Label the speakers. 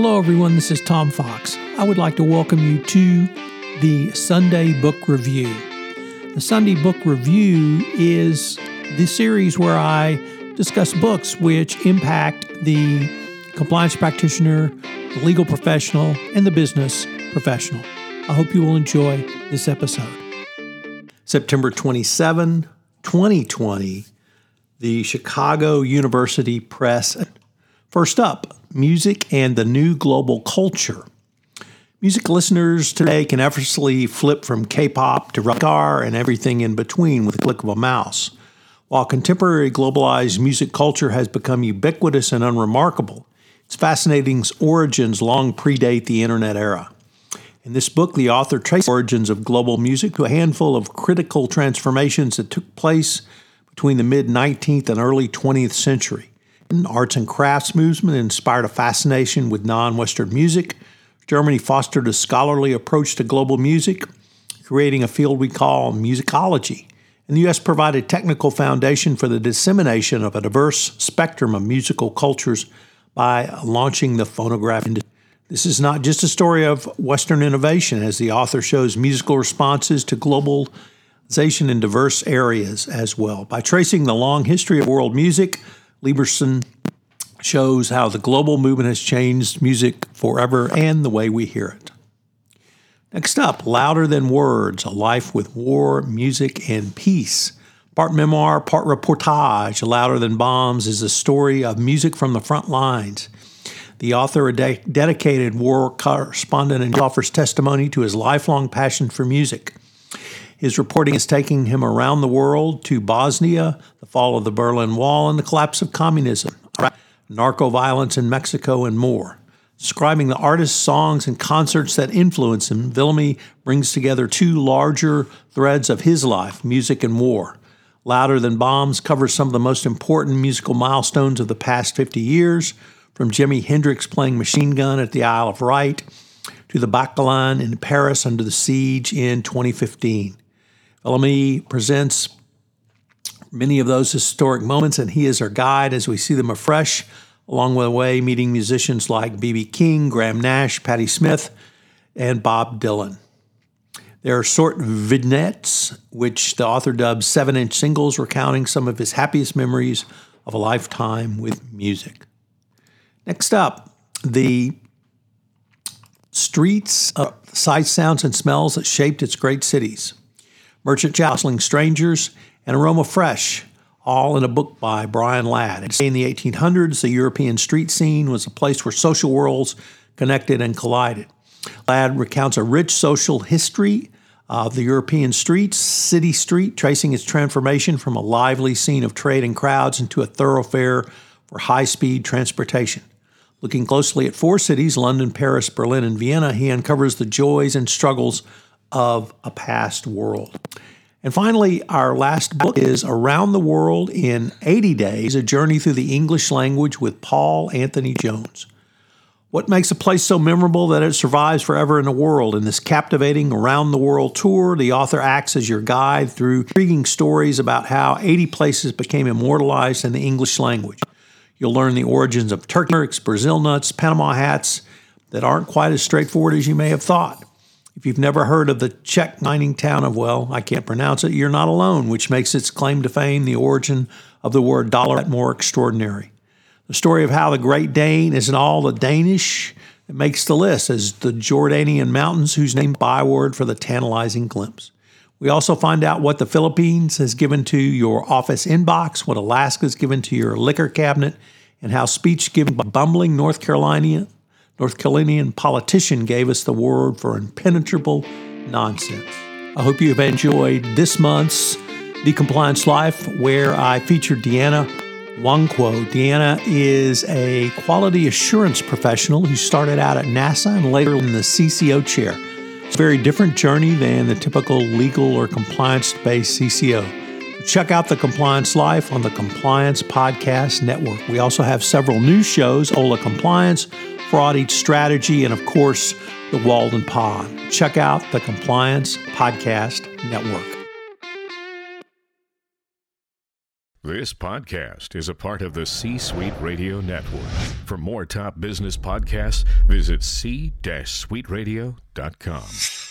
Speaker 1: Hello, everyone. This is Tom Fox. I would like to welcome you to the Sunday Book Review. The Sunday Book Review is the series where I discuss books which impact the compliance practitioner, the legal professional, and the business professional. I hope you will enjoy this episode. September 27, 2020, the Chicago University Press. First up, music and the new global culture. Music listeners today can effortlessly flip from K pop to rock and everything in between with a click of a mouse. While contemporary globalized music culture has become ubiquitous and unremarkable, its fascinating origins long predate the internet era. In this book, the author traces origins of global music to a handful of critical transformations that took place between the mid 19th and early 20th century. Arts and crafts movement inspired a fascination with non Western music. Germany fostered a scholarly approach to global music, creating a field we call musicology. And the U.S. provided technical foundation for the dissemination of a diverse spectrum of musical cultures by launching the phonograph industry. This is not just a story of Western innovation, as the author shows musical responses to globalization in diverse areas as well. By tracing the long history of world music, Liebersohn shows how the global movement has changed music forever and the way we hear it. Next up, Louder Than Words A Life with War, Music, and Peace. Part memoir, part reportage, Louder Than Bombs is a story of music from the front lines. The author, a de- dedicated war correspondent, and offers testimony to his lifelong passion for music. His reporting is taking him around the world to Bosnia, the fall of the Berlin Wall, and the collapse of communism, narco violence in Mexico, and more. Describing the artists, songs, and concerts that influence him, Vulliamy brings together two larger threads of his life music and war. Louder Than Bombs covers some of the most important musical milestones of the past 50 years, from Jimi Hendrix playing Machine Gun at the Isle of Wight to the Bataclan in Paris under the siege in 2015. Vulliamy presents many of those historic moments, and he is our guide as we see them afresh, along the way meeting musicians like B.B. King, Graham Nash, Patti Smith, and Bob Dylan. There are short vignettes, which the author dubs seven inch singles, recounting some of his happiest memories of a lifetime with music. Next up, the streets, uh, sights, sounds, and smells that shaped its great cities. Merchant Jostling Strangers and Aroma Fresh, all in a book by Brian Ladd. In the 1800s, the European street scene was a place where social worlds connected and collided. Ladd recounts a rich social history of the European streets, City Street, tracing its transformation from a lively scene of trade and crowds into a thoroughfare for high speed transportation. Looking closely at four cities London, Paris, Berlin, and Vienna he uncovers the joys and struggles of a past world. And finally, our last book is Around the World in 80 Days A Journey Through the English Language with Paul Anthony Jones. What makes a place so memorable that it survives forever in the world? In this captivating around the world tour, the author acts as your guide through intriguing stories about how 80 places became immortalized in the English language. You'll learn the origins of turkey, Brazil nuts, Panama hats that aren't quite as straightforward as you may have thought. If you've never heard of the Czech mining town of, well, I can't pronounce it, you're not alone, which makes its claim to fame the origin of the word dollar more extraordinary. The story of how the Great Dane isn't all the Danish that makes the list as the Jordanian mountains, whose name byword for the tantalizing glimpse. We also find out what the Philippines has given to your office inbox, what Alaska's given to your liquor cabinet, and how speech given by bumbling North Carolina, North Carolinian politician gave us the word for impenetrable nonsense. I hope you have enjoyed this month's The Compliance Life, where I featured Deanna Wangquo. Deanna is a quality assurance professional who started out at NASA and later in the CCO chair. It's a very different journey than the typical legal or compliance based CCO. Check out the Compliance Life on the Compliance Podcast Network. We also have several new shows OLA Compliance, Fraud Strategy, and of course, the Walden Pond. Check out the Compliance Podcast Network.
Speaker 2: This podcast is a part of the C Suite Radio Network. For more top business podcasts, visit c-suiteradio.com.